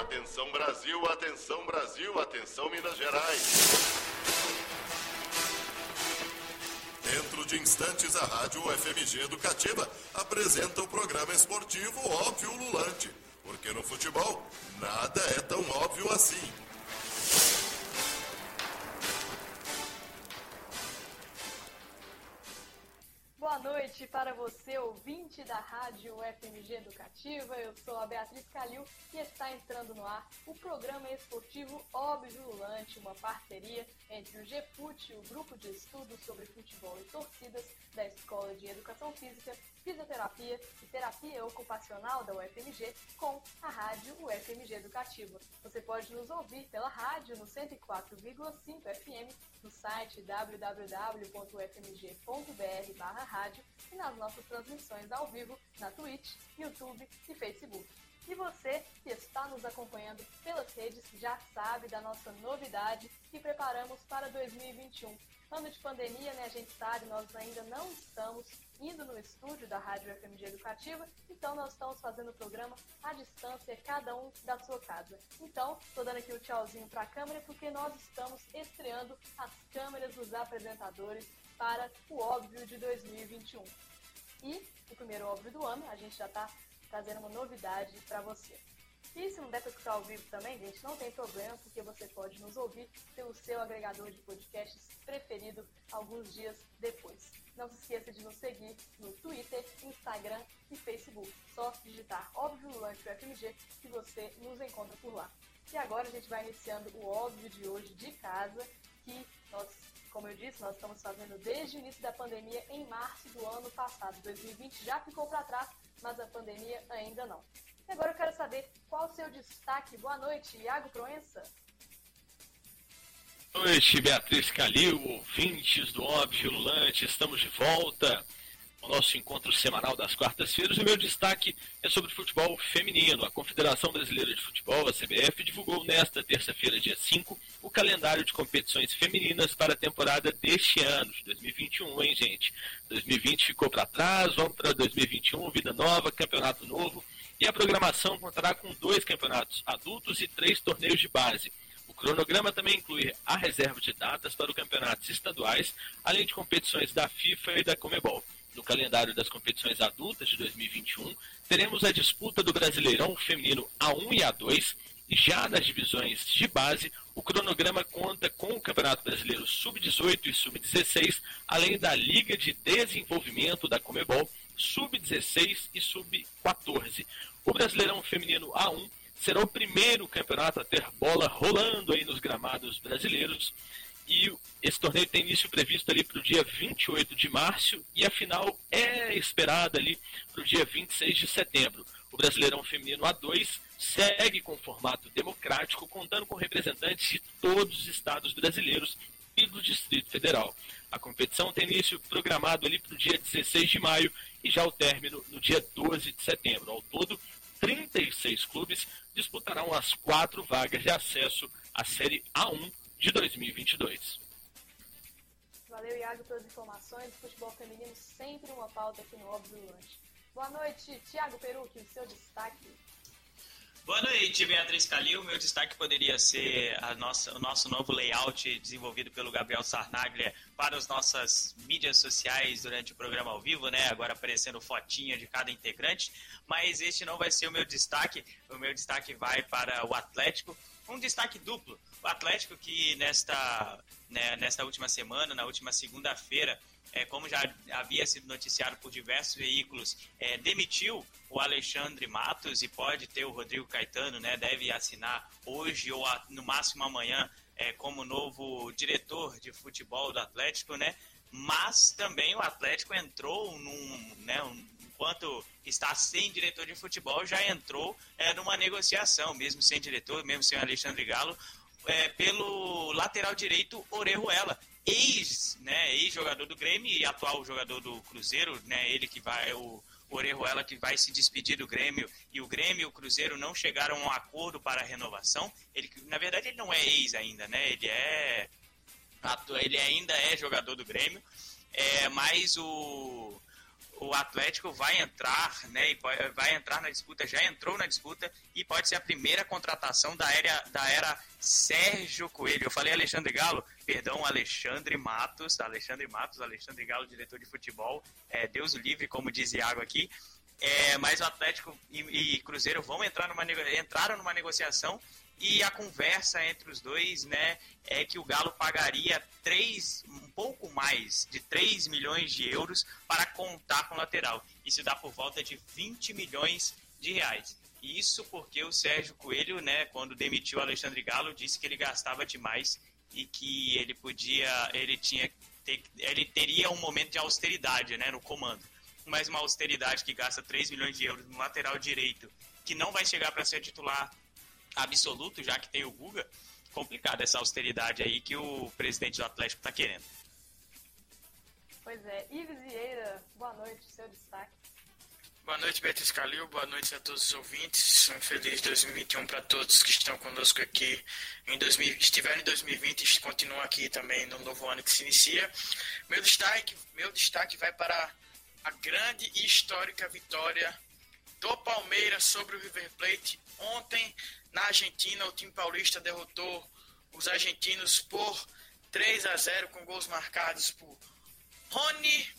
Atenção Brasil, atenção Brasil, atenção Minas Gerais. Dentro de instantes, a Rádio FMG Educativa apresenta o programa esportivo Óbvio Lulante. Porque no futebol, nada é tão óbvio assim. Boa noite para você, ouvinte da Rádio FMG Educativa. Eu sou a Beatriz Calil e está entrando no ar o programa esportivo Óbvio Lulante, uma parceria entre o GFUT, o Grupo de Estudos sobre Futebol e Torcidas da Escola de Educação Física, Fisioterapia e Terapia Ocupacional da UFMG, com a Rádio UFMG Educativa. Você pode nos ouvir pela rádio no 104,5 FM, no site www.ufmg.br rádio e nas nossas transmissões ao vivo na Twitch, YouTube e Facebook. E você que está nos acompanhando pelas redes já sabe da nossa novidade que preparamos para 2021. Ano de pandemia, né? A gente sabe, nós ainda não estamos indo no estúdio da Rádio FMG Educativa, então nós estamos fazendo o programa à distância, cada um da sua casa. Então, estou dando aqui o tchauzinho para a câmera porque nós estamos estreando as câmeras dos apresentadores para o óbvio de 2021. E o primeiro óbvio do ano, a gente já está trazendo uma novidade para você. E se não der para escutar ao vivo também, gente, não tem problema, porque você pode nos ouvir pelo seu agregador de podcasts preferido alguns dias depois. Não se esqueça de nos seguir no Twitter, Instagram e Facebook. Só digitar Óbvio Lulante FMG que você nos encontra por lá. E agora a gente vai iniciando o óbvio de hoje de casa, que nós como eu disse, nós estamos fazendo desde o início da pandemia em março do ano passado. 2020 já ficou para trás, mas a pandemia ainda não. E agora eu quero saber qual o seu destaque. Boa noite, Iago Proença. Boa noite, Beatriz Calil, ouvintes do Óbvio Lulante, estamos de volta o nosso encontro semanal das quartas-feiras. O meu destaque é sobre futebol feminino. A Confederação Brasileira de Futebol, a CBF, divulgou nesta terça-feira, dia 5, o calendário de competições femininas para a temporada deste ano, de 2021, hein, gente? 2020 ficou para trás, vamos para 2021, vida nova, campeonato novo. E a programação contará com dois campeonatos adultos e três torneios de base. O cronograma também inclui a reserva de datas para os campeonatos estaduais, além de competições da FIFA e da Comebol no calendário das competições adultas de 2021, teremos a disputa do Brasileirão Feminino A1 e A2. E já nas divisões de base, o cronograma conta com o Campeonato Brasileiro Sub-18 e Sub-16, além da Liga de Desenvolvimento da Comebol Sub-16 e Sub-14. O Brasileirão Feminino A1 será o primeiro campeonato a ter bola rolando aí nos gramados brasileiros e esse torneio tem início previsto ali para o dia 28 de março e a final é esperada ali para o dia 26 de setembro. O Brasileirão Feminino A2 segue com formato democrático, contando com representantes de todos os estados brasileiros e do Distrito Federal. A competição tem início programado ali para o dia 16 de maio e já o término no dia 12 de setembro. Ao todo, 36 clubes disputarão as quatro vagas de acesso à Série A1 de 2022. Valeu, Iago, pelas informações. Futebol feminino sempre uma pauta aqui no Óbvio Lanche. Boa noite, Thiago Perucci, seu destaque. Boa noite, Beatriz Calil. Meu destaque poderia ser nossa, o nosso novo layout desenvolvido pelo Gabriel Sarnaglia para as nossas mídias sociais durante o programa ao vivo, né? Agora aparecendo fotinha de cada integrante. Mas este não vai ser o meu destaque. O meu destaque vai para o Atlético. Um destaque duplo. O Atlético que nesta, né, nesta última semana, na última segunda-feira, é, como já havia sido noticiado por diversos veículos, é, demitiu o Alexandre Matos e pode ter o Rodrigo Caetano, né, deve assinar hoje ou a, no máximo amanhã é, como novo diretor de futebol do Atlético, né? Mas também o Atlético entrou num, né, um, enquanto está sem diretor de futebol, já entrou é, numa negociação, mesmo sem diretor, mesmo sem Alexandre Galo, é, pelo lateral direito Orejuela, ex, né, ex-jogador do Grêmio e atual jogador do Cruzeiro, né, ele que vai, o Orejuela que vai se despedir do Grêmio e o Grêmio e o Cruzeiro não chegaram a um acordo para a renovação. Ele, na verdade, ele não é ex ainda, né? Ele é, ele ainda é jogador do Grêmio, é, mas o o Atlético vai entrar, né, vai entrar na disputa, já entrou na disputa e pode ser a primeira contratação da era, da era Sérgio Coelho. Eu falei Alexandre Galo, perdão, Alexandre Matos, Alexandre Matos, Alexandre Galo, diretor de futebol, é, Deus o livre, como diz Iago aqui. É, mas o Atlético e, e Cruzeiro vão entrar numa, entraram numa negociação e a conversa entre os dois, né, é que o Galo pagaria três, um pouco mais de 3 milhões de euros para contar com o lateral. Isso dá por volta de 20 milhões de reais. Isso porque o Sérgio Coelho, né, quando demitiu o Alexandre Galo, disse que ele gastava demais e que ele podia, ele tinha ele teria um momento de austeridade, né, no comando. Mas uma austeridade que gasta 3 milhões de euros no lateral direito, que não vai chegar para ser titular absoluto, já que tem o Guga, complicada essa austeridade aí que o presidente do Atlético está querendo. Pois é. Ives Vieira, boa noite, seu destaque. Boa noite, Beatriz Calil. Boa noite a todos os ouvintes. Um feliz 2021 para todos que estão conosco aqui. Em 2000, estiveram em 2020 e continuam aqui também no novo ano que se inicia. Meu destaque, meu destaque vai para a grande e histórica vitória do Palmeiras sobre o River Plate ontem na Argentina, o time paulista derrotou os argentinos por 3 a 0 com gols marcados por Rony,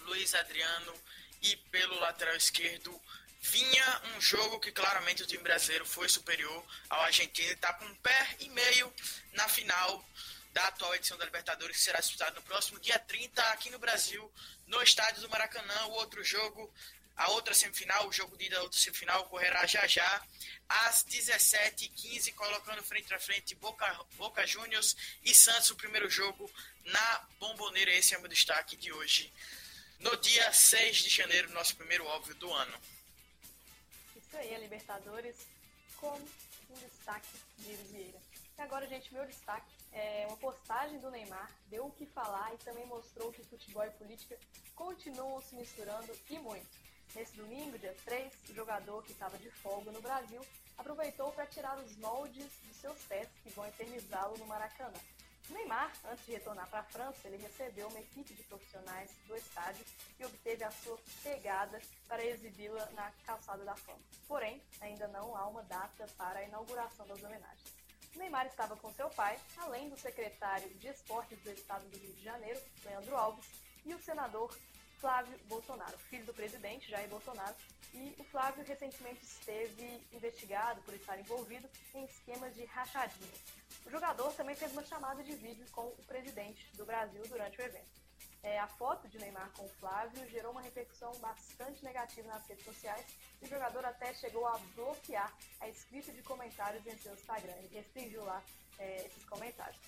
Luiz Adriano e pelo lateral esquerdo vinha um jogo que claramente o time brasileiro foi superior ao argentino está com um pé e meio na final da atual edição da Libertadores, que será disputada no próximo dia 30 aqui no Brasil, no estádio do Maracanã. O outro jogo a outra semifinal, o jogo de ida da outra semifinal ocorrerá já já, às 17h15, colocando frente a frente Boca, Boca Juniors e Santos, o primeiro jogo na Bomboneira. Esse é o meu destaque de hoje, no dia 6 de janeiro, nosso primeiro óbvio do ano. Isso aí, a Libertadores com um destaque de Vieira. E agora, gente, meu destaque é uma postagem do Neymar, deu o que falar e também mostrou que futebol e política continuam se misturando e muito. Nesse domingo, dia 3, o jogador que estava de folga no Brasil aproveitou para tirar os moldes dos seus pés que vão eternizá-lo no Maracanã. Neymar, antes de retornar para a França, ele recebeu uma equipe de profissionais do estádio e obteve a sua pegada para exibi-la na calçada da fama. Porém, ainda não há uma data para a inauguração das homenagens. Neymar estava com seu pai, além do secretário de esportes do estado do Rio de Janeiro, Leandro Alves, e o senador Flávio Bolsonaro, filho do presidente Jair Bolsonaro, e o Flávio recentemente esteve investigado por estar envolvido em esquemas de rachadinhas. O jogador também fez uma chamada de vídeo com o presidente do Brasil durante o evento. É, a foto de Neymar com o Flávio gerou uma repercussão bastante negativa nas redes sociais e o jogador até chegou a bloquear a escrita de comentários em seu Instagram. Ele restringiu lá é, esses comentários.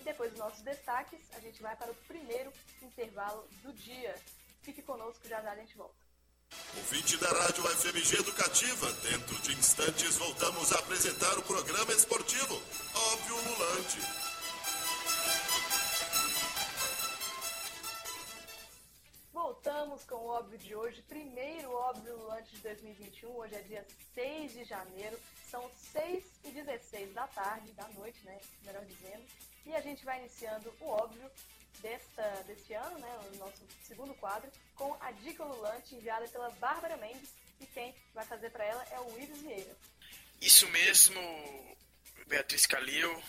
E depois dos nossos destaques, a gente vai para o primeiro intervalo do dia. Fique conosco, já já a gente volta. Ouvinte da Rádio FMG Educativa, dentro de instantes voltamos a apresentar o programa esportivo Óbvio Lulante. Voltamos com o óbvio de hoje, primeiro óbvio Lulante de 2021. Hoje é dia 6 de janeiro, são 6 e 16 da tarde, da noite, né? Melhor dizendo. E a gente vai iniciando o óbvio desta, deste ano, né, o nosso segundo quadro, com a dica ululante enviada pela Bárbara Mendes. E quem vai fazer para ela é o Ives Vieira. Isso mesmo, Beatriz Calil.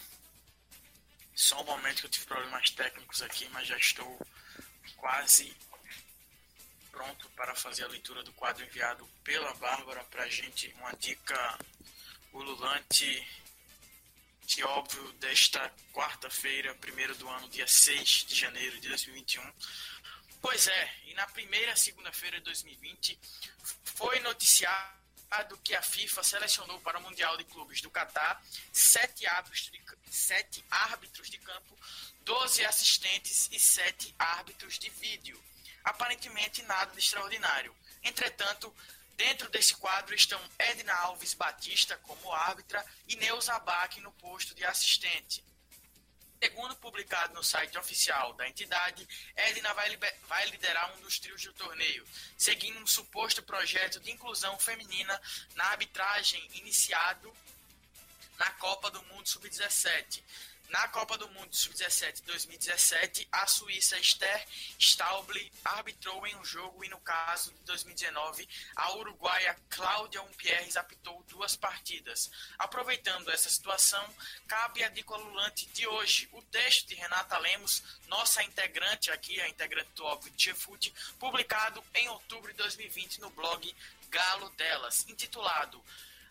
Só um momento que eu tive problemas técnicos aqui, mas já estou quase pronto para fazer a leitura do quadro enviado pela Bárbara para a gente. Uma dica ululante que óbvio desta quarta-feira, primeiro do ano, dia 6 de janeiro de 2021. Pois é, e na primeira segunda-feira de 2020 foi noticiado que a FIFA selecionou para o Mundial de Clubes do Catar sete árbitros de, sete árbitros de campo, 12 assistentes e sete árbitros de vídeo. Aparentemente nada de extraordinário. Entretanto, Dentro desse quadro estão Edna Alves Batista como árbitra e Neuza Bach no posto de assistente. Segundo publicado no site oficial da entidade, Edna vai, vai, liderar um dos trios do torneio, seguindo um suposto projeto de inclusão feminina na arbitragem iniciado na Copa do Mundo Sub-17. Na Copa do Mundo Sub-17 2017, a Suíça Esther Stauble arbitrou em um jogo e no caso de 2019, a uruguaia Cláudia Umpierres apitou duas partidas. Aproveitando essa situação, cabe a dica lulante de hoje, o texto de Renata Lemos, nossa integrante aqui, a integrante do Óbvio de Foot, publicado em outubro de 2020 no blog Galo Delas, intitulado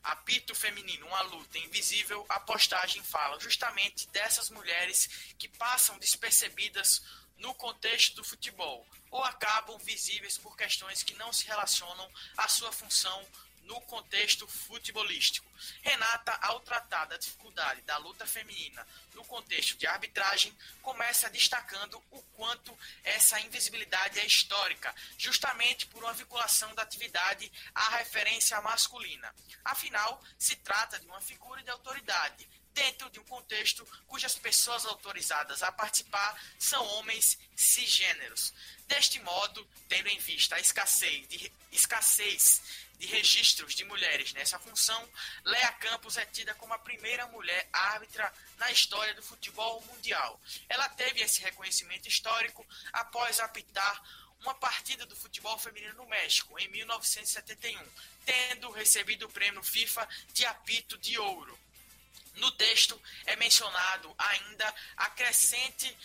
Apito Feminino, uma luta invisível, a postagem fala justamente dessas mulheres que passam despercebidas no contexto do futebol ou acabam visíveis por questões que não se relacionam à sua função no contexto futebolístico. Renata, ao tratar da dificuldade da luta feminina no contexto de arbitragem, começa destacando o quanto essa invisibilidade é histórica, justamente por uma vinculação da atividade à referência masculina. Afinal, se trata de uma figura de autoridade dentro de um contexto cujas pessoas autorizadas a participar são homens cisgêneros. Deste modo, tendo em vista a escassez de, escassez de registros de mulheres nessa função, Lea Campos é tida como a primeira mulher árbitra na história do futebol mundial. Ela teve esse reconhecimento histórico após apitar uma partida do futebol feminino no México, em 1971, tendo recebido o prêmio FIFA de apito de ouro. No texto é mencionado ainda a crescente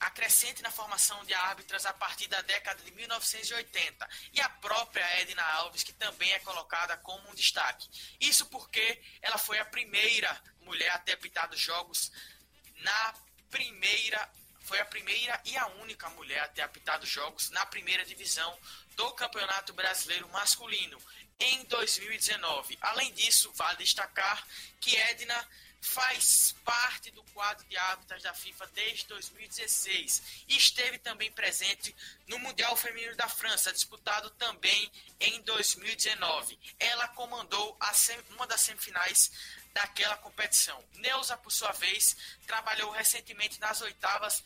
acrescente na formação de árbitras a partir da década de 1980 e a própria Edna Alves, que também é colocada como um destaque. Isso porque ela foi a primeira mulher a ter apitado jogos na primeira foi a primeira e a única mulher a ter apitado jogos na primeira divisão do Campeonato Brasileiro Masculino em 2019. Além disso, vale destacar que Edna faz parte do quadro de árbitras da FIFA desde 2016 e esteve também presente no Mundial Feminino da França, disputado também em 2019. Ela comandou uma das semifinais daquela competição. Neuza, por sua vez, trabalhou recentemente nas oitavas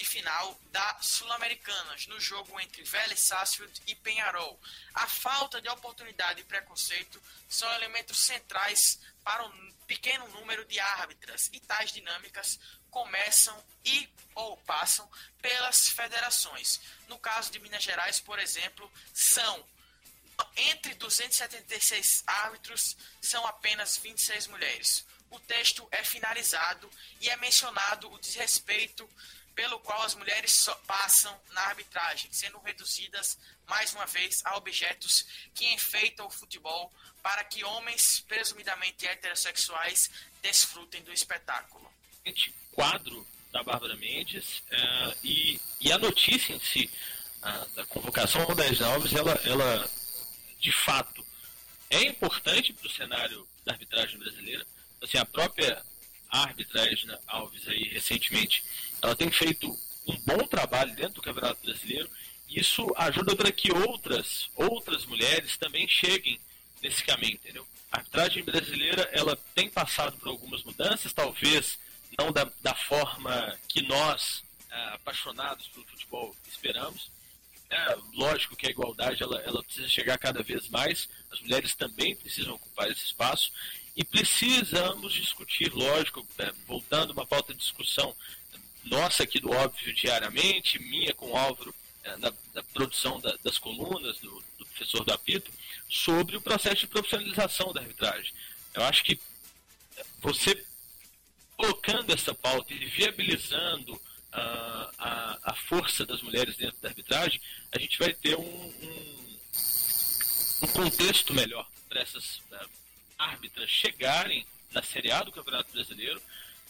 de final da Sul-Americanas, no jogo entre Vélez Sarsfield e Penharol. A falta de oportunidade e preconceito são elementos centrais para um pequeno número de árbitras e tais dinâmicas começam e ou passam pelas federações. No caso de Minas Gerais, por exemplo, são entre 276 árbitros, são apenas 26 mulheres. O texto é finalizado e é mencionado o desrespeito pelo qual as mulheres passam na arbitragem, sendo reduzidas mais uma vez a objetos que enfeitam o futebol para que homens presumidamente heterossexuais desfrutem do espetáculo. Quadro da Bárbara Mendes uh, e, e, a notícia em si uh, da convocação da Alves, ela, ela de fato é importante para o cenário da arbitragem brasileira. Assim, a própria árbitra Edna Alves aí recentemente, ela tem feito um bom trabalho dentro do Campeonato Brasileiro. E isso ajuda para que outras outras mulheres também cheguem nesse caminho, entendeu? A arbitragem brasileira ela tem passado por algumas mudanças, talvez não da, da forma que nós, é, apaixonados pelo futebol, esperamos. É, lógico que a igualdade ela, ela precisa chegar cada vez mais, as mulheres também precisam ocupar esse espaço e precisamos discutir, lógico, é, voltando uma pauta de discussão nossa aqui do óbvio diariamente, minha com o Álvaro é, na, na, produção da, das colunas do, do professor do apito, sobre o processo de profissionalização da arbitragem. Eu acho que você colocando essa pauta e viabilizando uh, a, a força das mulheres dentro da arbitragem, a gente vai ter um, um, um contexto melhor para essas uh, árbitras chegarem na Série A do Campeonato Brasileiro,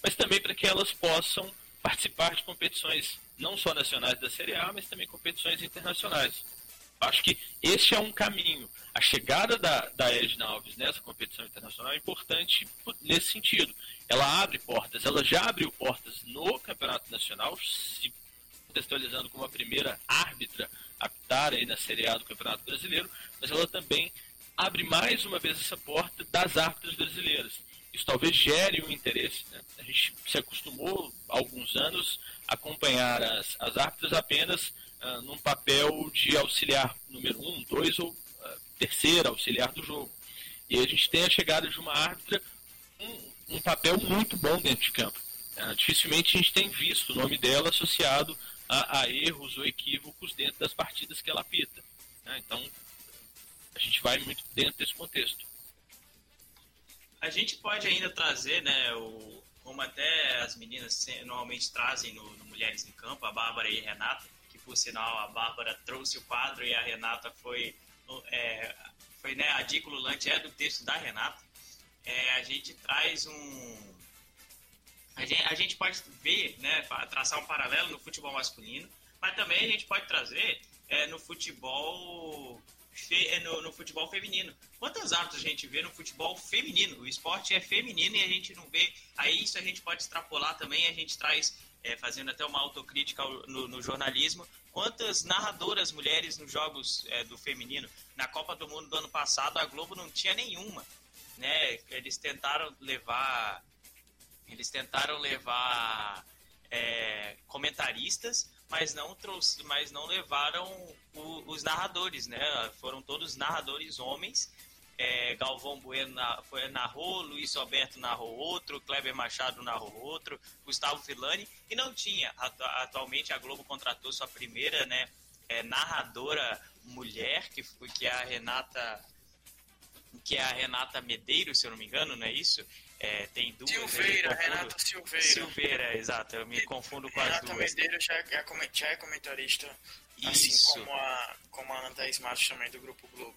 mas também para que elas possam participar de competições não só nacionais da Série A, mas também competições internacionais. Acho que esse é um caminho. A chegada da, da Edna Alves nessa competição internacional é importante nesse sentido. Ela abre portas, ela já abriu portas no Campeonato Nacional, se contextualizando como a primeira árbitra a apitar aí na Série A do Campeonato Brasileiro, mas ela também abre mais uma vez essa porta das árbitras brasileiras. Isso talvez gere um interesse. Né? A gente se acostumou há alguns anos a acompanhar as, as árbitras apenas uh, num papel de auxiliar número um, dois ou uh, terceira auxiliar do jogo. E a gente tem a chegada de uma árbitra um, um papel muito bom dentro de campo. uh, dificilmente a gente tem visto o nome dela associado a, a erros ou equívocos dentro das partidas que ela apita. Né? Então, a gente vai muito dentro desse contexto. A gente pode ainda trazer, né, o, como até as meninas normalmente trazem no, no Mulheres em Campo, a Bárbara e a Renata, que por sinal a Bárbara trouxe o quadro e a Renata foi, é, foi né, a dica Lulante é do texto da Renata. É, a gente traz um. A gente, a gente pode ver, né, traçar um paralelo no futebol masculino, mas também a gente pode trazer é, no futebol no, no, futebol feminino. Quantas árbitros a gente vê no futebol feminino? O esporte é feminino e a gente não vê. Aí isso a gente pode extrapolar também, a gente traz, é, fazendo até uma autocrítica no, no, jornalismo, quantas narradoras mulheres nos jogos é, do feminino. Na Copa do Mundo do ano passado, a Globo não tinha nenhuma. Né? Eles tentaram levar. Eles tentaram levar é, comentaristas, mas não trouxe, mas não levaram o, os narradores, né? Foram todos narradores homens. É, Galvão Bueno foi, narrou, Luiz Alberto narrou outro, Kleber Machado narrou outro, Gustavo Filani, e não tinha. Atualmente a Globo contratou sua primeira né, é, narradora mulher, que, que é a Renata que é a Renata Medeiros, se eu não me engano, não é isso? É, tem duas. Silveira, Renata Silveira. Silveira, exato. Eu me confundo com Renata as duas. Renata Medeiros já é, já é comentarista. Assim Isso. Assim como a, como a Ana Thaís Matos também do Grupo Globo.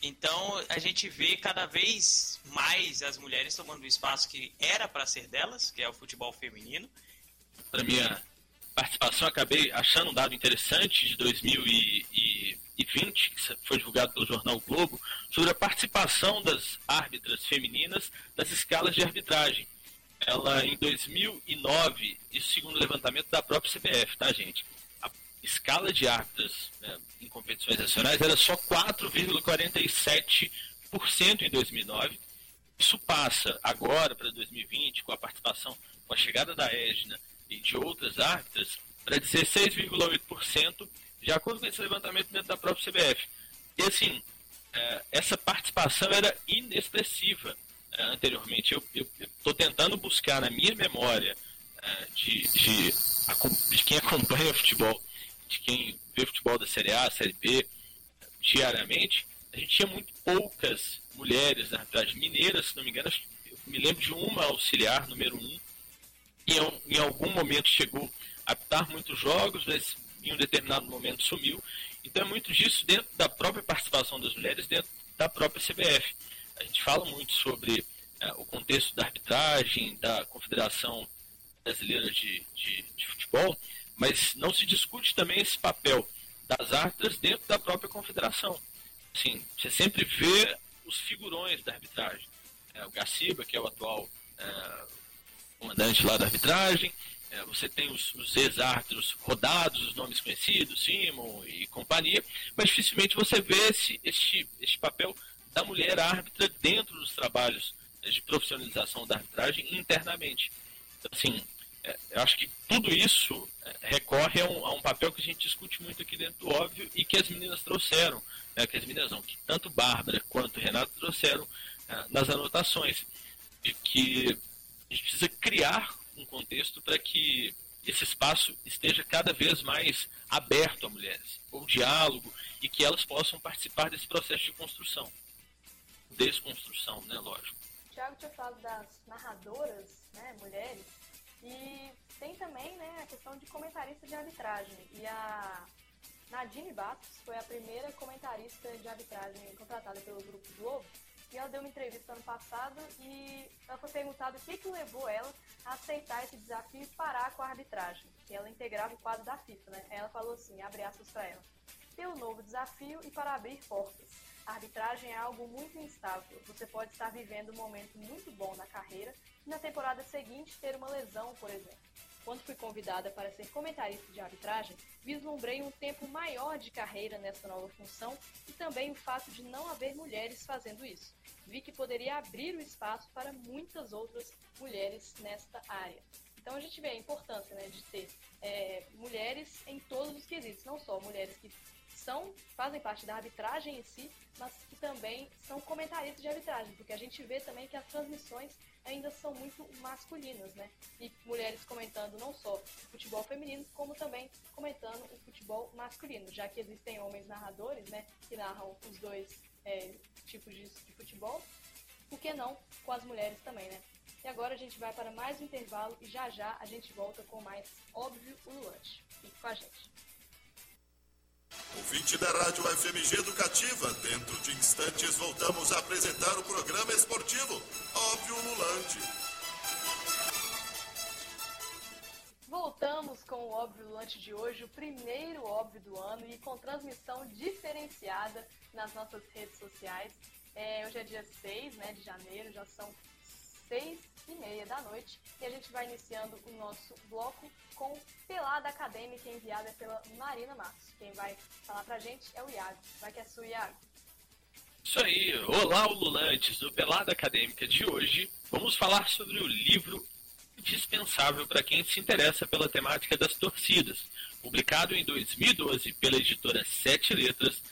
Então a gente vê cada vez mais as mulheres tomando o espaço que era para ser delas, que é o futebol feminino. Para minha participação, acabei achando um dado interessante de 2020, que foi divulgado pelo jornal Globo, sobre a participação das árbitras femininas nas escalas de arbitragem. Ela, em 2009, isso segundo o levantamento da própria CBF, tá, gente? A escala de árbitras né, em competições nacionais era só 4,47% em 2009. Isso passa agora para 2020, com a participação, com a chegada da Edna e de outras árbitras para 16,8%, de acordo com esse levantamento dentro da própria CBF. E assim, é, essa participação era inexpressiva é, anteriormente. Eu estou tentando buscar na minha memória é, de, de, de quem acompanha futebol, de quem vê futebol da Série A, Série B, diariamente, a gente tinha muito poucas mulheres na arbitragem mineira, se não me engano, eu me lembro de uma auxiliar, número um, em, em algum momento chegou a apitar muitos jogos, mas em um determinado momento sumiu. Então é muito disso dentro da própria participação das mulheres, dentro da própria CBF. A gente fala muito sobre é, o contexto da arbitragem, da Confederação Brasileira de, de, de, Futebol, mas não se discute também esse papel das árbitras dentro da própria confederação. Assim, você sempre vê os figurões da arbitragem. É, o Gaciba, que é o atual é, comandante lá da arbitragem. É, você tem os, os ex-árbitros rodados, os nomes conhecidos, Simon e companhia, mas dificilmente você vê esse, esse, esse papel da mulher árbitra dentro dos trabalhos de profissionalização da arbitragem internamente. Então, assim, é, eu acho que tudo isso é, recorre a um, a um, papel que a gente discute muito aqui dentro do óbvio e que as meninas trouxeram, né, que as meninas não, que tanto Bárbara quanto Renato trouxeram é, nas anotações, de que a gente precisa criar um contexto para que esse espaço esteja cada vez mais aberto a mulheres, o diálogo, e que elas possam participar desse processo de construção. Desconstrução, né, lógico. O Thiago tinha falado das narradoras, né, mulheres, e tem também né, a questão de comentarista de arbitragem. E a Nadine Bastos foi a primeira comentarista de arbitragem contratada pelo Grupo Globo e ela deu uma entrevista ano passado e ela foi perguntada o que, que levou ela a aceitar esse desafio e parar com a arbitragem, ela integrava o quadro da FIFA, né? Ela falou assim, abre aspas para ela, pelo novo desafio e para abrir portas. A arbitragem é algo muito instável. Você pode estar vivendo um momento muito bom na carreira e na temporada seguinte ter uma lesão, por exemplo. Quando fui convidada para ser comentarista de arbitragem, vislumbrei um tempo maior de carreira nessa nova função e também o fato de não haver mulheres fazendo isso. Vi que poderia abrir o espaço para muitas outras mulheres nesta área. Então a gente vê a importância né, de ter é, mulheres em todos os quesitos, não só mulheres que são fazem parte da arbitragem em si, mas que também são comentaristas de arbitragem, porque a gente vê também que as transmissões ainda são muito masculinas, né? E mulheres comentando não só o futebol feminino, como também comentando o futebol masculino, já que existem homens narradores, né, que narram os dois é, tipos de, de futebol, por que não com as mulheres também, né? E agora a gente vai para mais um intervalo e já já a gente volta com mais Óbvio Ululante. Fique com a gente. Ouvinte da Rádio FMG Educativa, dentro de instantes voltamos a apresentar o programa esportivo Óbvio Lulante. Voltamos com o Óbvio Lulante de hoje, o primeiro óbvio do ano e com transmissão diferenciada nas nossas redes sociais. É, hoje é dia 6 né, de janeiro, já são seis e meia da noite e a gente vai iniciando o nosso bloco com Pelada Acadêmica enviada pela Marina Matos. Quem vai falar pra gente é o Iago. Vai que é sua, Iago. Isso aí, olá ululantes do Pelada Acadêmica de hoje. Vamos falar sobre o livro indispensável para quem se interessa pela temática das torcidas. Publicado em 2012 pela editora Sete Letras,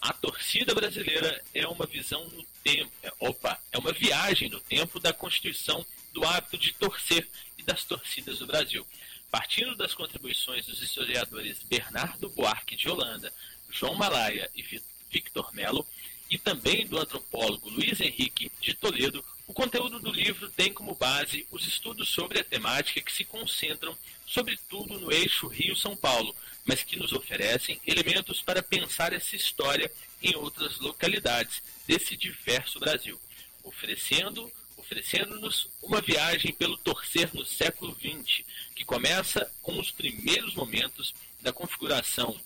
a torcida brasileira é uma visão no tempo, é, opa, é uma viagem no tempo da constituição do hábito de torcer e das torcidas do Brasil. Partindo das contribuições dos historiadores Bernardo Buarque de Holanda, João Malaya e Victor Melo, e também do antropólogo Luiz Henrique de Toledo, o conteúdo do livro tem como base os estudos sobre a temática que se concentram sobretudo no eixo Rio-São Paulo, mas que nos oferecem elementos para pensar essa história em outras localidades desse diverso Brasil, oferecendo oferecendo-nos uma viagem pelo torcer no século XX, que começa com os primeiros momentos da configuração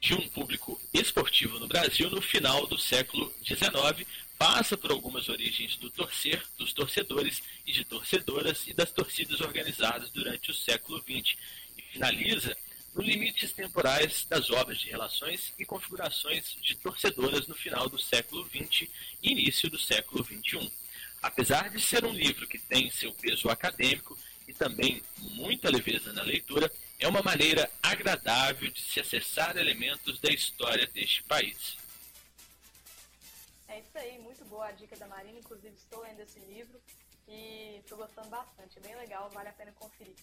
de um público esportivo no Brasil no final do século XIX, passa por algumas origens do torcer, dos torcedores e de torcedoras e das torcidas organizadas durante o século XX, e finaliza nos limites temporais das obras de relações e configurações de torcedoras no final do século XX e início do século XXI. Apesar de ser um livro que tem seu peso acadêmico e também muita leveza na leitura, é uma maneira agradável de se acessar elementos da história deste país. É isso aí, muito boa a dica da Marina. Inclusive, estou lendo esse livro e estou gostando bastante. É bem legal, vale a pena conferir.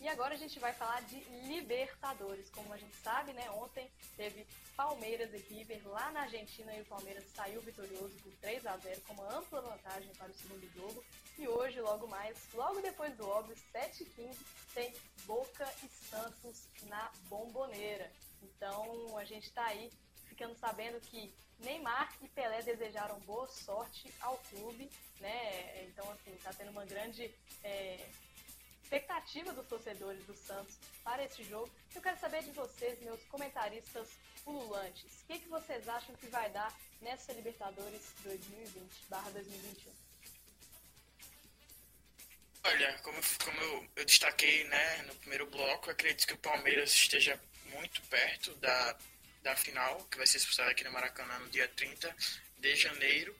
E agora a gente vai falar de Libertadores. Como a gente sabe, né, ontem teve Palmeiras e River lá na Argentina e o Palmeiras saiu vitorioso por 3 a 0 com uma ampla vantagem para o segundo jogo. E hoje, logo mais, logo depois do óbvio, 7h15, tem Boca e Santos na Bomboneira. Então a gente está aí ficando sabendo que Neymar e Pelé desejaram boa sorte ao clube, né? Então, assim, está tendo uma grande é, expectativa dos torcedores do Santos para esse jogo. Eu quero saber de vocês, meus comentaristas ululantes, o que, que vocês acham que vai dar nessa Libertadores 2020/2021? Olha, como, como eu, eu, destaquei né, no primeiro bloco, acredito que o Palmeiras esteja muito perto da, da final, que vai ser disputada aqui no Maracanã no dia 30 de janeiro.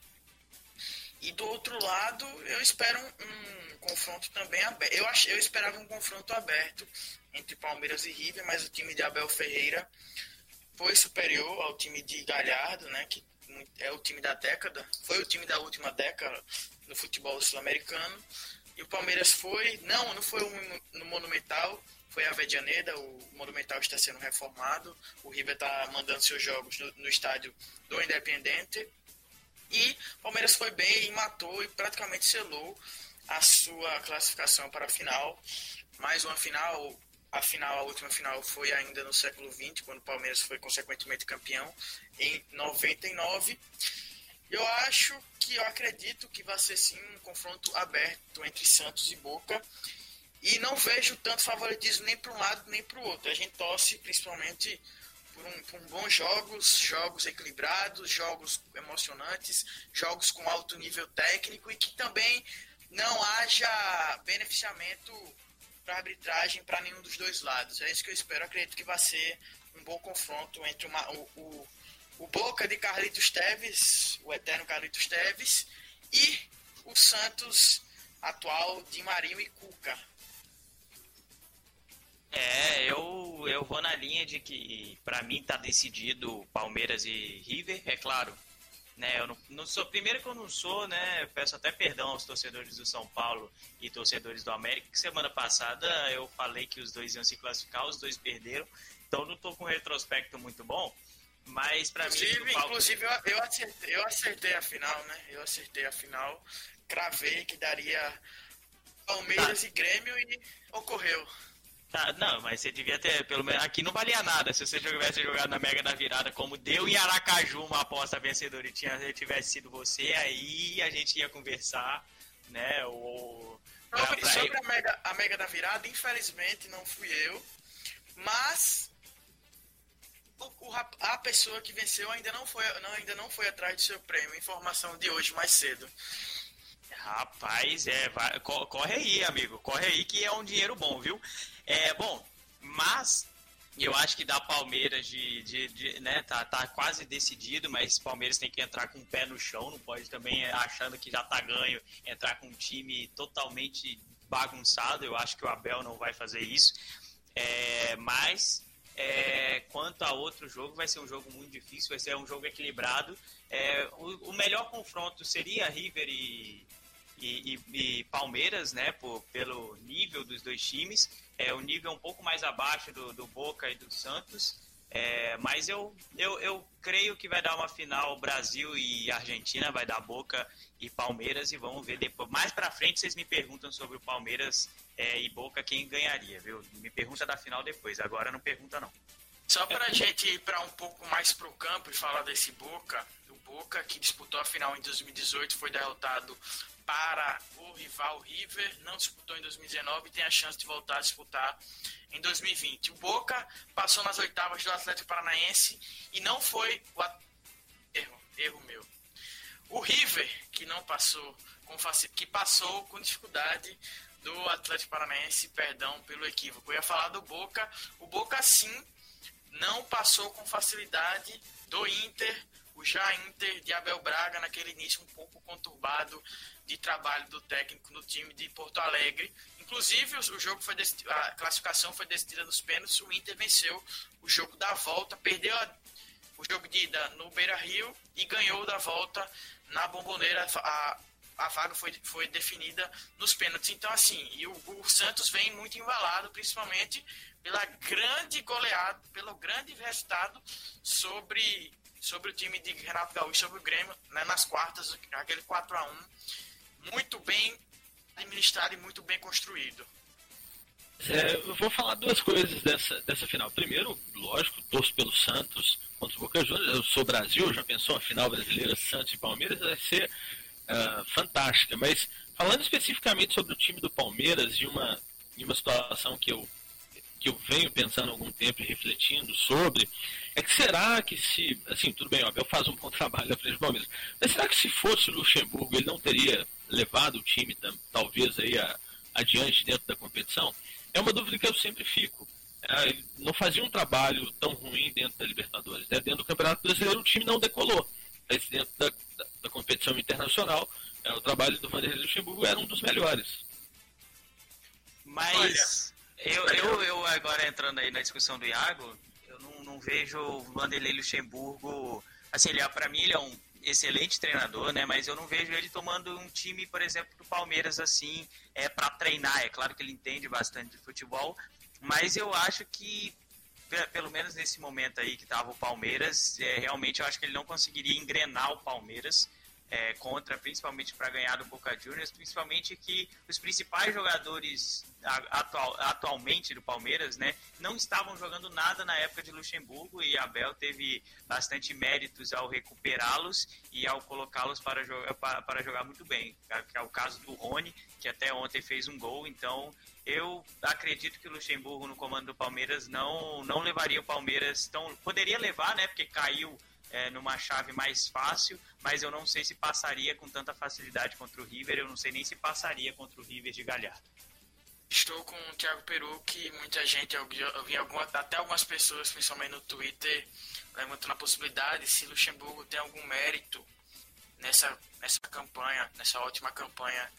E do outro lado, eu espero um, um confronto também aberto. Eu, ach, eu esperava um confronto aberto entre Palmeiras e River, mas o time de Abel Ferreira foi superior ao time de Galhardo, né, que é o time da década, foi o time da última década no futebol sul-americano. E o Palmeiras foi, não, não foi no Monumental, foi a Avedianeda, o Monumental está sendo reformado, o River está mandando seus jogos no, no estádio do Independente, e o Palmeiras foi bem e matou e praticamente selou a sua classificação para a final. Mais uma final, a final, a última final foi ainda no século XX, quando o Palmeiras foi consequentemente campeão em 99. Eu acho que eu acredito que vai ser sim um confronto aberto entre Santos e Boca. E não vejo tanto favoritismo nem para um lado nem para o outro. A gente torce principalmente por, um, bons jogos, jogos equilibrados, jogos emocionantes, jogos com alto nível técnico e que também não haja beneficiamento para arbitragem para nenhum dos dois lados. É isso que eu espero. acredito que vai ser um bom confronto entre uma, o, o, o Boca de Carlitos Teves, o eterno Carlitos Teves, e o Santos atual de Marinho e Cuca. É, eu, eu vou na linha de que para mim tá decidido Palmeiras e River, é claro. Né, eu não, não, sou primeiro que eu não sou, né? Peço até perdão aos torcedores do São Paulo e torcedores do América, que semana passada eu falei que os dois iam se classificar, os dois perderam. Então não tô com um retrospecto muito bom. Mas para mim. Inclusive, eu, eu, acertei, eu acertei a final, né? Eu acertei a final. Cravei que daria Palmeiras tá. e Grêmio e ocorreu. Tá, não, mas você devia ter, pelo menos aqui não valia nada se você tivesse jogado na Mega da Virada como deu em Aracaju uma aposta vencedora e tinha, tivesse sido você, aí a gente ia conversar, né? Ou, sobre, pra... sobre a, Mega, a Mega da Virada, infelizmente não fui eu, mas o, o, a pessoa que venceu ainda não foi, não, ainda não foi atrás do seu prêmio. Informação de hoje mais cedo. Rapaz, é, vai, corre aí, amigo. Corre aí que é um dinheiro bom, viu? É, bom, mas eu acho que da Palmeiras de, de, de, né, tá, tá quase decidido, mas Palmeiras tem que entrar com o pé no chão, não pode também achando que já tá ganho, entrar com um time totalmente bagunçado. Eu acho que o Abel não vai fazer isso. É, mas é, quanto a outro jogo, vai ser um jogo muito difícil, vai ser um jogo equilibrado. É, o, o, melhor confronto seria River e, e, e, e Palmeiras, né, por, pelo nível dos dois times. É, o nível é um pouco mais abaixo do, do Boca e do Santos. É, mas eu, eu, eu creio que vai dar uma final Brasil e Argentina, vai dar Boca e Palmeiras e vamos ver depois. Mais pra frente vocês me perguntam sobre o Palmeiras é, e Boca quem ganharia, viu? Me pergunta da final depois, agora não pergunta não. Só pra gente ir para um pouco mais pro campo e falar desse Boca, Boca que disputou a final em 2018 foi derrotado para o rival River, não disputou em 2019 e tem a chance de voltar a disputar em 2020. O Boca passou nas oitavas do Atlético Paranaense e não foi o erro, erro meu. O River, que não passou com que passou com dificuldade do Atlético Paranaense, perdão pelo equívoco. Eu ia falar do Boca. O Boca sim não passou com facilidade do Inter, o já Inter de Abel Braga naquele início um pouco conturbado de trabalho do técnico no time de Porto Alegre. Inclusive, o jogo foi a classificação foi decidida nos pênaltis. O Inter venceu o jogo da volta, perdeu a, o jogo de ida no Beira Rio e ganhou da volta na Bomboneira. A, a vaga foi, foi definida nos pênaltis. Então, assim, e o, o Santos vem muito embalado, principalmente pela grande goleada, pelo grande resultado sobre, sobre o time de Renato Gaúcho, sobre o Grêmio, né, nas quartas, aquele 4 a 1 muito bem administrado e muito bem construído. É, eu vou falar duas coisas dessa, dessa final. Primeiro, lógico, torço pelo Santos contra o Boca Juniors. Eu sou Brasil, já pensou a final brasileira Santos e Palmeiras? Vai ser uh, fantástica. Mas falando especificamente sobre o time do Palmeiras e uma, e uma situação que eu, que eu venho pensando há algum tempo e refletindo sobre, é que será que se, assim, tudo bem, ó, Abel faz um bom trabalho na frente do Palmeiras, mas será que se fosse o Luxemburgo ele não teria levado o time talvez aí a, adiante dentro da competição? É uma dúvida que eu sempre fico. É, não fazia um trabalho tão ruim dentro da Libertadores. Né? Dentro do Campeonato Brasileiro o time não decolou. Mas dentro da, da, da competição internacional, é, o trabalho do Vanderlei Luxemburgo era um dos melhores. Mas eu, eu, eu agora entrando aí na discussão do Iago, eu não, não vejo o Vanderlei Luxemburgo. Assim, ele, é, para mim, ele é um excelente treinador, né? Mas eu não vejo ele tomando um time, por exemplo, do Palmeiras assim, é para treinar. É claro que ele entende bastante de futebol, mas eu acho que pelo menos nesse momento aí que estava o Palmeiras, é, realmente eu acho que ele não conseguiria engrenar o Palmeiras é, contra, principalmente para ganhar do Boca Juniors, principalmente que os principais jogadores atual, atualmente do Palmeiras, né, não estavam jogando nada na época de Luxemburgo e Abel teve bastante méritos ao recuperá-los e ao colocá-los para, jogar, para, para jogar muito bem, que é o caso do Rony, que até ontem fez um gol, então eu acredito que o Luxemburgo no comando do Palmeiras não, não levaria o Palmeiras tão. Poderia levar, né? Porque caiu é, numa chave mais fácil, mas eu não sei se passaria com tanta facilidade contra o River, eu não sei nem se passaria contra o River de Galhardo. Estou com o Thiago Peru, que muita gente, eu vi, alguma, até algumas pessoas, principalmente no Twitter, levantando a possibilidade se Luxemburgo tem algum mérito nessa, nessa campanha, nessa ótima campanha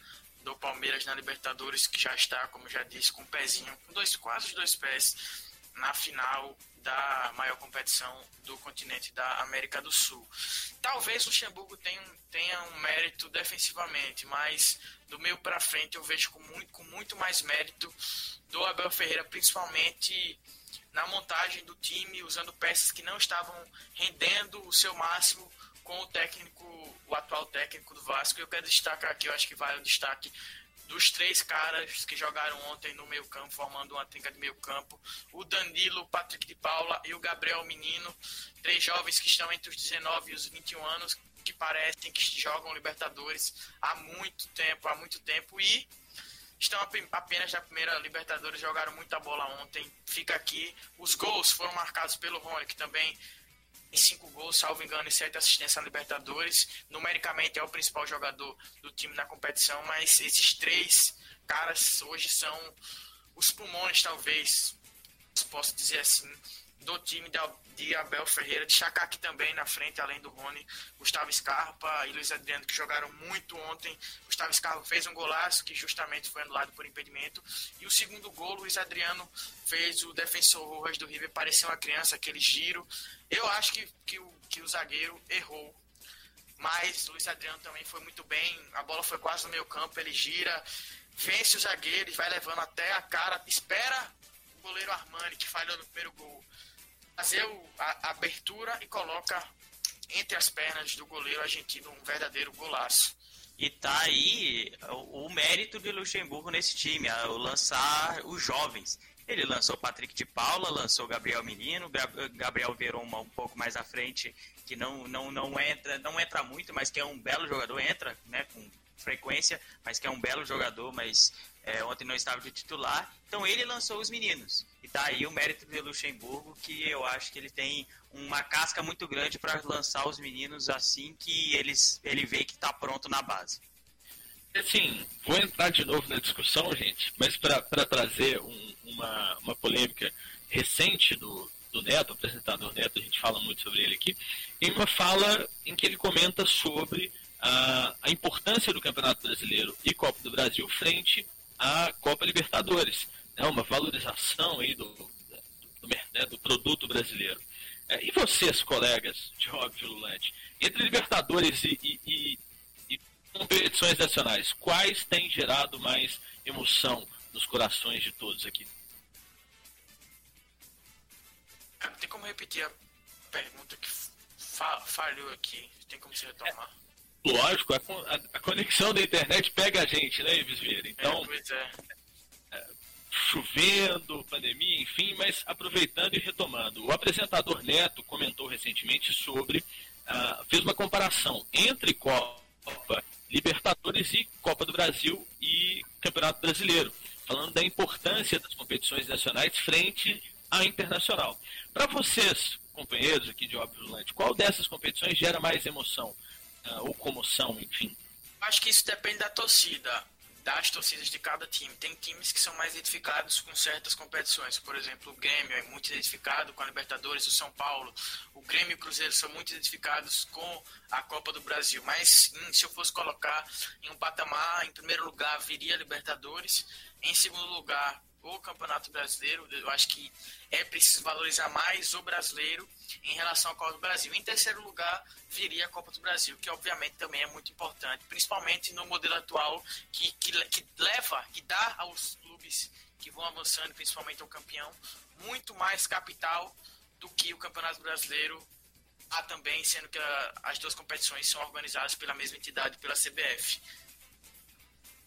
do Palmeiras na Libertadores, que já está, como já disse, com um pezinho, com dois, quase dois pés na final da maior competição do continente da América do Sul. Talvez o Luxemburgo tenha, tenha um mérito defensivamente, mas do meio para frente eu vejo com muito, com muito mais mérito do Abel Ferreira, principalmente na montagem do time, usando peças que não estavam rendendo o seu máximo com o técnico, o atual técnico do Vasco. Eu quero destacar aqui, eu acho que vale o destaque dos três caras que jogaram ontem no meio campo, formando uma trinca de meio campo, o Danilo, o Patrick de Paula e o Gabriel Menino, três jovens que estão entre os 19 e os 21 anos, que parecem que jogam Libertadores há muito tempo, há muito tempo, e estão apenas na primeira Libertadores, jogaram muita bola ontem, fica aqui. Os gols foram marcados pelo Rony, que também cinco gols, salvo engano, e sete assistências na Libertadores. Numericamente é o principal jogador do time na competição, mas esses três caras hoje são os pulmões, talvez, posso dizer assim, do time de Abel Ferreira, de aqui também na frente, além do Rony, Gustavo Scarpa e Luiz Adriano, que jogaram muito ontem. Gustavo Scarpa fez um golaço, que justamente foi anulado por impedimento. E o segundo gol, Luiz Adriano fez o defensor Rojas do River parecer uma criança, aquele giro. Eu acho que, que, o, que o zagueiro errou. Mas Luiz Adriano também foi muito bem. A bola foi quase no meio campo, ele gira, vence o zagueiro, vai levando até a cara, espera goleiro Armani, que falhou no primeiro gol fazer a, a abertura e coloca entre as pernas do goleiro argentino um verdadeiro golaço. E tá aí o, o mérito de Luxemburgo nesse time, o lançar os jovens. Ele lançou Patrick de Paula, lançou Gabriel Menino, Gabriel Veroma um pouco mais à frente, que não, não, não entra não entra muito, mas que é um belo jogador, entra né, com frequência, mas que é um belo jogador, mas é, ontem não estava de titular. Então ele lançou os meninos. E tá aí o mérito do Luxemburgo, que eu acho que ele tem uma casca muito grande para lançar os meninos assim que eles, ele vê que está pronto na base. Assim, vou entrar de novo na discussão, gente, mas para trazer um, uma, uma polêmica recente do, do Neto, apresentador Neto, a gente fala muito sobre ele aqui, em uma fala em que ele comenta sobre a, a importância do Campeonato Brasileiro e Copa do Brasil frente à Copa Libertadores né, uma valorização aí do, do, né, do produto brasileiro. É, e vocês, colegas de óbvio Lulante, entre Libertadores e, e, e, e, competições nacionais, quais têm gerado mais emoção nos corações de todos aqui? Tem como repetir a pergunta que fa falhou aqui? Tem como se retomar? É, lógico, a, a, a, conexão da internet pega a gente, né, Ives Vieira? Então, é, é chovendo, pandemia, enfim, mas aproveitando e retomando. O apresentador Neto comentou recentemente sobre, uh, fez uma comparação entre Copa Libertadores e Copa do Brasil e Campeonato Brasileiro, falando da importância das competições nacionais frente à internacional. Para vocês, companheiros aqui de Óbvio Lante, qual dessas competições gera mais emoção ou comoção, enfim? Acho que isso depende da torcida das torcidas de cada time. Tem times que são mais identificados com certas competições. Por exemplo, o Grêmio é muito identificado com a Libertadores, o São Paulo, o Grêmio e o Cruzeiro são muito identificados com a Copa do Brasil. Mas hum, se eu fosse colocar em um patamar, em primeiro lugar viria a Libertadores, em segundo lugar o Campeonato Brasileiro. Eu acho que é preciso valorizar mais o brasileiro em relação à Copa do Brasil. Em terceiro lugar, viria a Copa do Brasil, que obviamente também é muito importante, principalmente no modelo atual que, que, que leva, que dá aos clubes que vão avançando, principalmente ao campeão, muito mais capital do que o Campeonato Brasileiro há também, sendo que a, as duas competições são organizadas pela mesma entidade, pela CBF.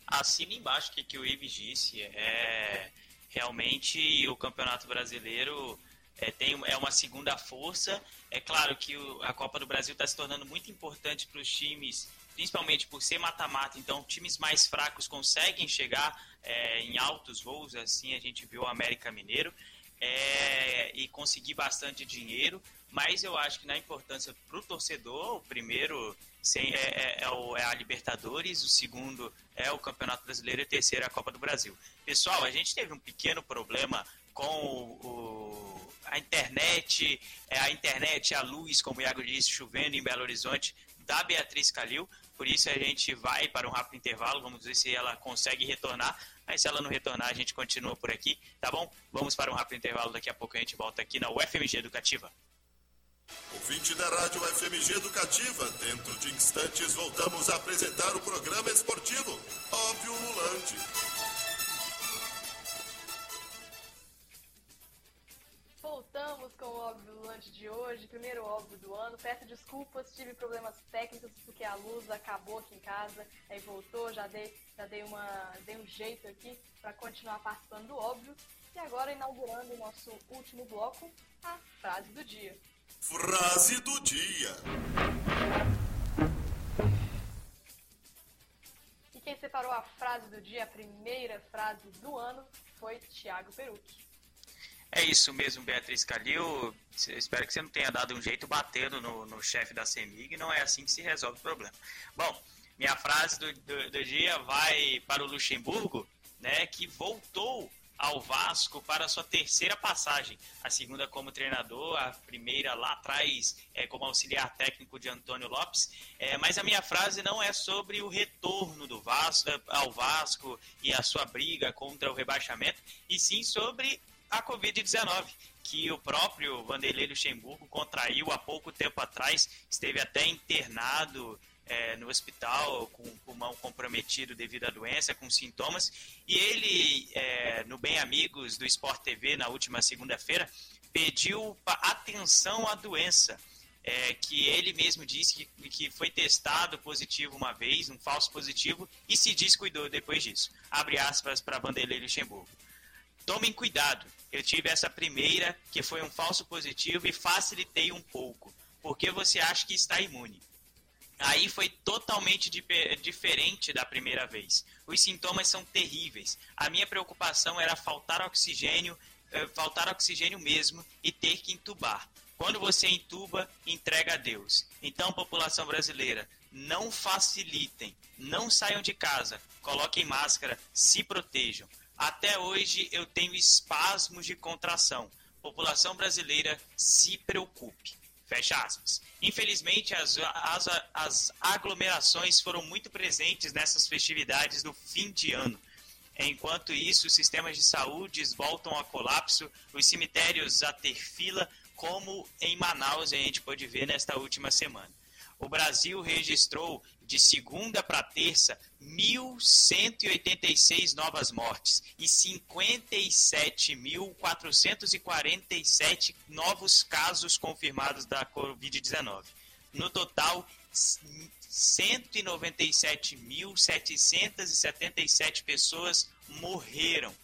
Assina embaixo que, que o Ives disse. É, realmente o Campeonato Brasileiro é, tem, é uma segunda força. É claro que o, a Copa do Brasil está se tornando muito importante para os times, principalmente por ser mata-mata, então times mais fracos conseguem chegar é, em altos voos, assim a gente viu o América Mineiro, é, e conseguir bastante dinheiro. Mas eu acho que na importância para o torcedor, o primeiro é, é, é, o, é, a Libertadores, o segundo é o Campeonato Brasileiro e o terceiro é a Copa do Brasil. Pessoal, a gente teve um pequeno problema com o, a internet, é, a internet, a luz, como o Iago disse, chovendo em Belo Horizonte, da Beatriz Calil. Por isso a gente vai para um rápido intervalo, vamos ver se ela consegue retornar. Mas se ela não retornar, a gente continua por aqui, tá bom? Vamos para um rápido intervalo, daqui a pouco a gente volta aqui na UFMG Educativa. Ouvinte da Rádio FMG Educativa, dentro de instantes voltamos a apresentar o programa esportivo Óbvio Lulante. Voltamos com o óbvio Lulante de hoje, primeiro óbvio do ano. Peço desculpas, tive problemas técnicos porque a luz acabou aqui em casa, aí voltou, já dei, já dei, uma, dei um jeito aqui para continuar participando do óbvio. E agora inaugurando o nosso último bloco, a frase do dia. Frase do dia. E quem separou a frase do dia, a primeira frase do ano, foi Thiago Perucci. É isso mesmo, Beatriz Calil. Espero que você não tenha dado um jeito batendo no, no chefe da CEMIG. Não é assim que se resolve o problema. Bom, minha frase do, do, do dia vai para o Luxemburgo, né, que voltou ao Vasco para sua terceira passagem. A segunda como treinador, a primeira lá atrás é, como auxiliar técnico de Antônio Lopes. É, mas a minha frase não é sobre o retorno do Vasco ao Vasco e a sua briga contra o rebaixamento, e sim sobre a Covid-19 que o próprio Vanderlei Luxemburgo contraiu há pouco tempo atrás, esteve até internado é, no hospital com o pulmão comprometido devido à doença, com sintomas. E ele, é, no Bem Amigos do Sport TV, na última segunda-feira, pediu atenção à doença. É, que ele mesmo disse que, que foi testado positivo uma vez, um falso positivo, e se descuidou depois disso. Abre aspas para Vanderlei Luxemburgo. Tomem cuidado, eu tive essa primeira, que foi um falso positivo, e facilitei um pouco, porque você acha que está imune. Aí foi totalmente diferente da primeira vez. Os sintomas são terríveis. A minha preocupação era faltar oxigênio, eh, faltar oxigênio mesmo e ter que entubar. Quando você entuba, entrega a Deus. Então, população brasileira, não facilitem, não saiam de casa, coloquem máscara, se protejam. Até hoje eu tenho espasmos de contração. População brasileira, se preocupe. Fecha aspas. Infelizmente, as, as, as aglomerações foram muito presentes nessas festividades do fim de ano. Enquanto isso, os sistemas de saúde voltam a colapso, os cemitérios a ter fila, como em Manaus a gente pôde ver nesta última semana. O Brasil registrou de segunda para terça, 1.186 novas mortes e 57.447 novos casos confirmados da Covid-19. No total, 197.777 pessoas morreram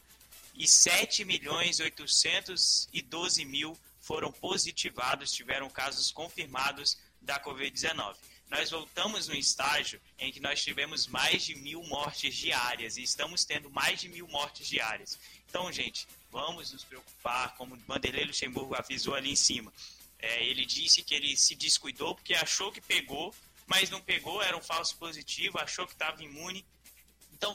e 7.812.000 mil foram positivados, tiveram casos confirmados da Covid-19 nós voltamos no estágio em que nós tivemos mais de mil mortes diárias e estamos tendo mais de mil mortes diárias. Então, gente, vamos nos preocupar, como Vanderlei Luxemburgo avisou ali em cima. É, ele disse que ele se descuidou porque achou que pegou, mas não pegou, era um falso positivo, achou que estava imune. Então,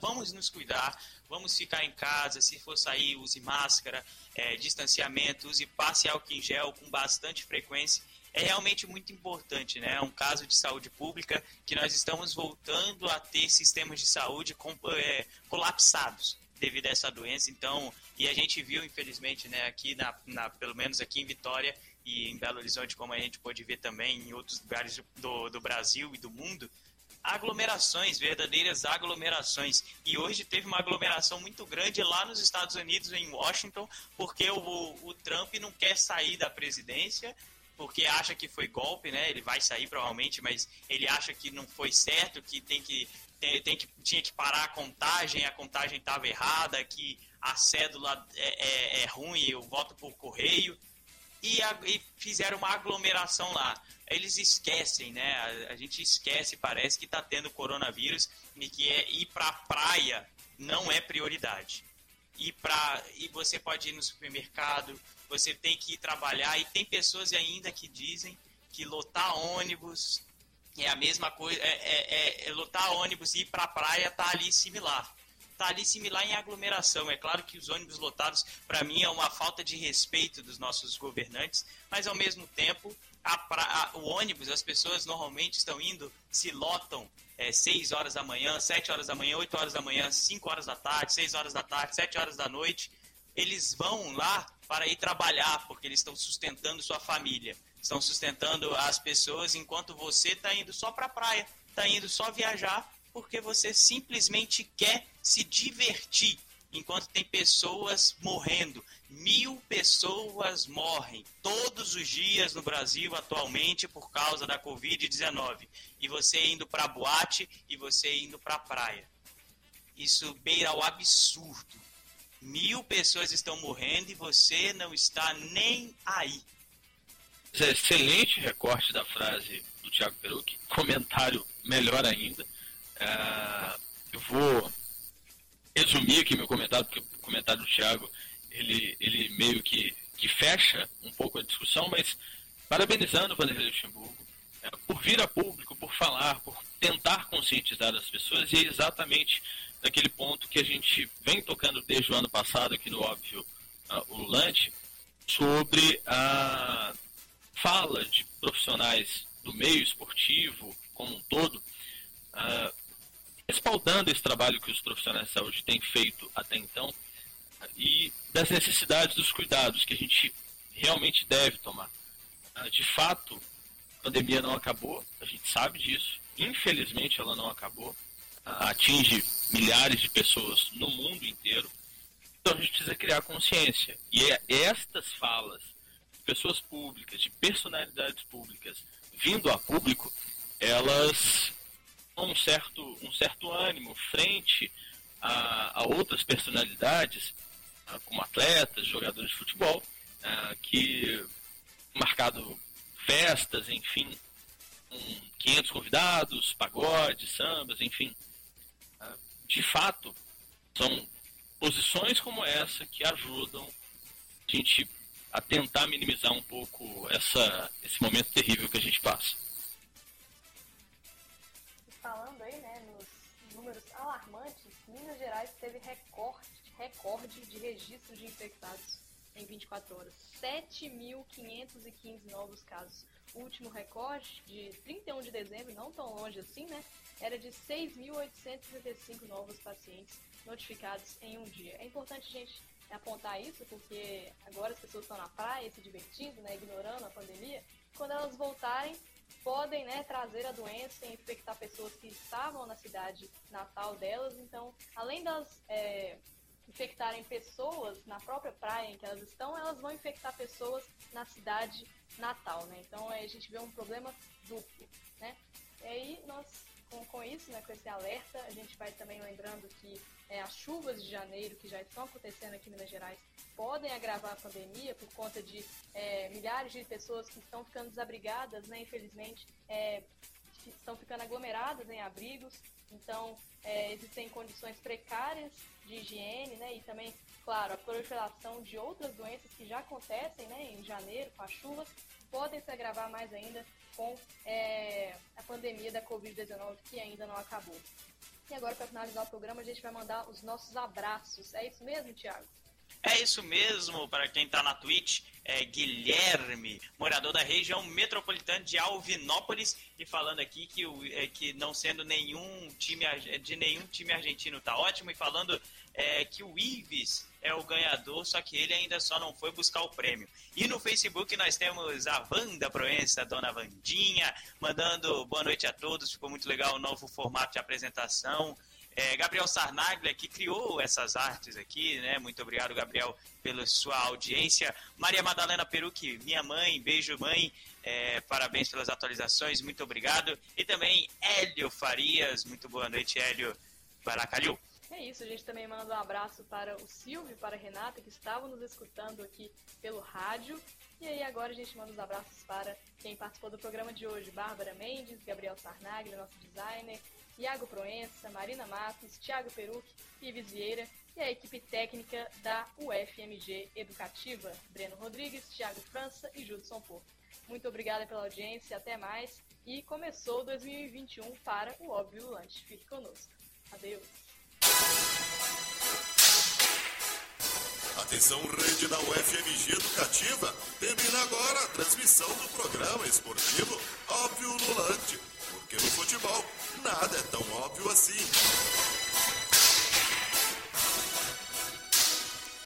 vamos nos cuidar, vamos ficar em casa, se for sair, use máscara, é, distanciamento, use passe álcool em gel com bastante frequência é realmente muito importante, né? É um caso de saúde pública que nós estamos voltando a ter sistemas de saúde é, colapsados devido a essa doença. Então, e a gente viu, infelizmente, né, aqui na, na, pelo menos aqui em Vitória e em Belo Horizonte, como a gente pode ver também em outros lugares do, do Brasil e do mundo, aglomerações, verdadeiras aglomerações. E hoje teve uma aglomeração muito grande lá nos Estados Unidos, em Washington, porque o, o Trump não quer sair da presidência porque acha que foi golpe, né? Ele vai sair provavelmente, mas ele acha que não foi certo, que tem que, tem, tem que tinha que parar a contagem, a contagem estava errada, que a cédula é, é, é, ruim, eu voto por correio. E, a, e, fizeram uma aglomeração lá. Eles esquecem, né? A, a gente esquece, parece que está tendo coronavírus e que é ir para a praia não é prioridade. Ir pra, e você pode ir no supermercado, você tem que ir trabalhar e tem pessoas ainda que dizem que lotar ônibus é a mesma coisa, é, é, é, é lotar ônibus e ir para a praia tá ali similar. Tá ali similar em aglomeração. É claro que os ônibus lotados, para mim, é uma falta de respeito dos nossos governantes, mas ao mesmo tempo a pra, a, o ônibus, as pessoas normalmente estão indo, se lotam é, 6 horas da manhã, 7 horas da manhã, 8 horas da manhã, 5 horas da tarde, 6 horas da tarde, 7 horas da noite. Eles vão lá para ir trabalhar, porque eles estão sustentando sua família, estão sustentando as pessoas, enquanto você está indo só para a praia, está indo só viajar, porque você simplesmente quer se divertir enquanto tem pessoas morrendo. Mil pessoas morrem todos os dias no Brasil atualmente por causa da Covid-19. E você indo para boate e você indo para praia. Isso beira o absurdo. Mil pessoas estão morrendo e você não está nem aí. É excelente recorte da frase do Thiago Perucci. Comentário melhor ainda. Uh, eu vou resumir aqui meu comentário, porque o comentário do Thiago, ele, ele meio que, que fecha um pouco a discussão, mas parabenizando o Vanderlei Luxemburgo é, por vir a público, por falar, por tentar conscientizar as pessoas, e é exatamente naquele ponto que a gente vem tocando desde o ano passado aqui no Óbvio uh, Ululante, sobre a fala de profissionais do meio esportivo como um todo, uh, respaldando esse trabalho que os profissionais de saúde têm feito até então e das necessidades dos cuidados que a gente realmente deve tomar. Ah, de fato, a pandemia não acabou, a gente sabe disso, infelizmente ela não acabou, ah, atinge milhares de pessoas no mundo inteiro, então a gente precisa criar consciência. E é estas falas de pessoas públicas, de personalidades públicas, vindo a público, elas um certo, um certo ânimo frente a, a outras personalidades, como atletas, jogadores de futebol, que marcado festas, enfim, com 500 convidados, pagodes, sambas, enfim. De fato, são posições como essa que ajudam a gente a tentar minimizar um pouco essa, esse momento terrível que a gente passa Minas Gerais teve recorde, recorde de registro de infectados em 24 horas. 7.515 novos casos. O último recorde, de 31 de dezembro, não tão longe assim, né? Era de 6.865 novos pacientes notificados em um dia. É importante gente apontar isso, porque agora as pessoas estão na praia se divertindo, né, ignorando a pandemia. Quando elas voltarem, podem né, trazer a doença e infectar pessoas que estavam na cidade natal delas. Então, além das é, infectarem pessoas na própria praia em que elas estão, elas vão infectar pessoas na cidade natal, né? Então, a gente vê um problema duplo, né? E aí, nós, com, com isso, né, com esse alerta, a gente vai também lembrando que é, as chuvas de janeiro que já estão acontecendo aqui em Minas Gerais podem agravar a pandemia por conta de é, milhares de pessoas que estão ficando desabrigadas, né, infelizmente, é, estão ficando aglomeradas em abrigos, então é, existem condições precárias de higiene, né, e também, claro, a proliferação de outras doenças que já acontecem, né, em janeiro com as chuvas, podem se agravar mais ainda com é, a pandemia da Covid-19 que ainda não acabou. E agora, para finalizar o programa, a gente vai mandar os nossos abraços. É isso mesmo, Tiago? É isso mesmo, para quem está na Twitch, é Guilherme, morador da região metropolitana de Alvinópolis, e falando aqui que, é, que não sendo nenhum time de nenhum time argentino tá ótimo, e falando é, que o Ives é o ganhador, só que ele ainda só não foi buscar o prêmio. E no Facebook nós temos a Wanda Proença, Dona Vandinha, mandando boa noite a todos, ficou muito legal o novo formato de apresentação. É, Gabriel Sarnaglia, que criou essas artes aqui, né? Muito obrigado, Gabriel, pela sua audiência. Maria Madalena Perucci, minha mãe, beijo, mãe. É, parabéns pelas atualizações, muito obrigado. E também Hélio Farias, muito boa noite, Hélio Baracalhau. É isso, a gente também manda um abraço para o Silvio e para a Renata, que estavam nos escutando aqui pelo rádio. E aí agora a gente manda os abraços para quem participou do programa de hoje, Bárbara Mendes, Gabriel Sarnagli, nosso designer, Iago Proença, Marina Matos, Thiago Peruc, Ives Vieira e a equipe técnica da UFMG Educativa, Breno Rodrigues, Thiago França e Judson Porto. Muito obrigada pela audiência, até mais. E começou 2021 para o Óbvio Lanche. Fique conosco. Adeus. Atenção, rede da UFMG Educativa. Termina agora a transmissão do programa esportivo Óbvio porque no futebol, nada é tão óbvio assim.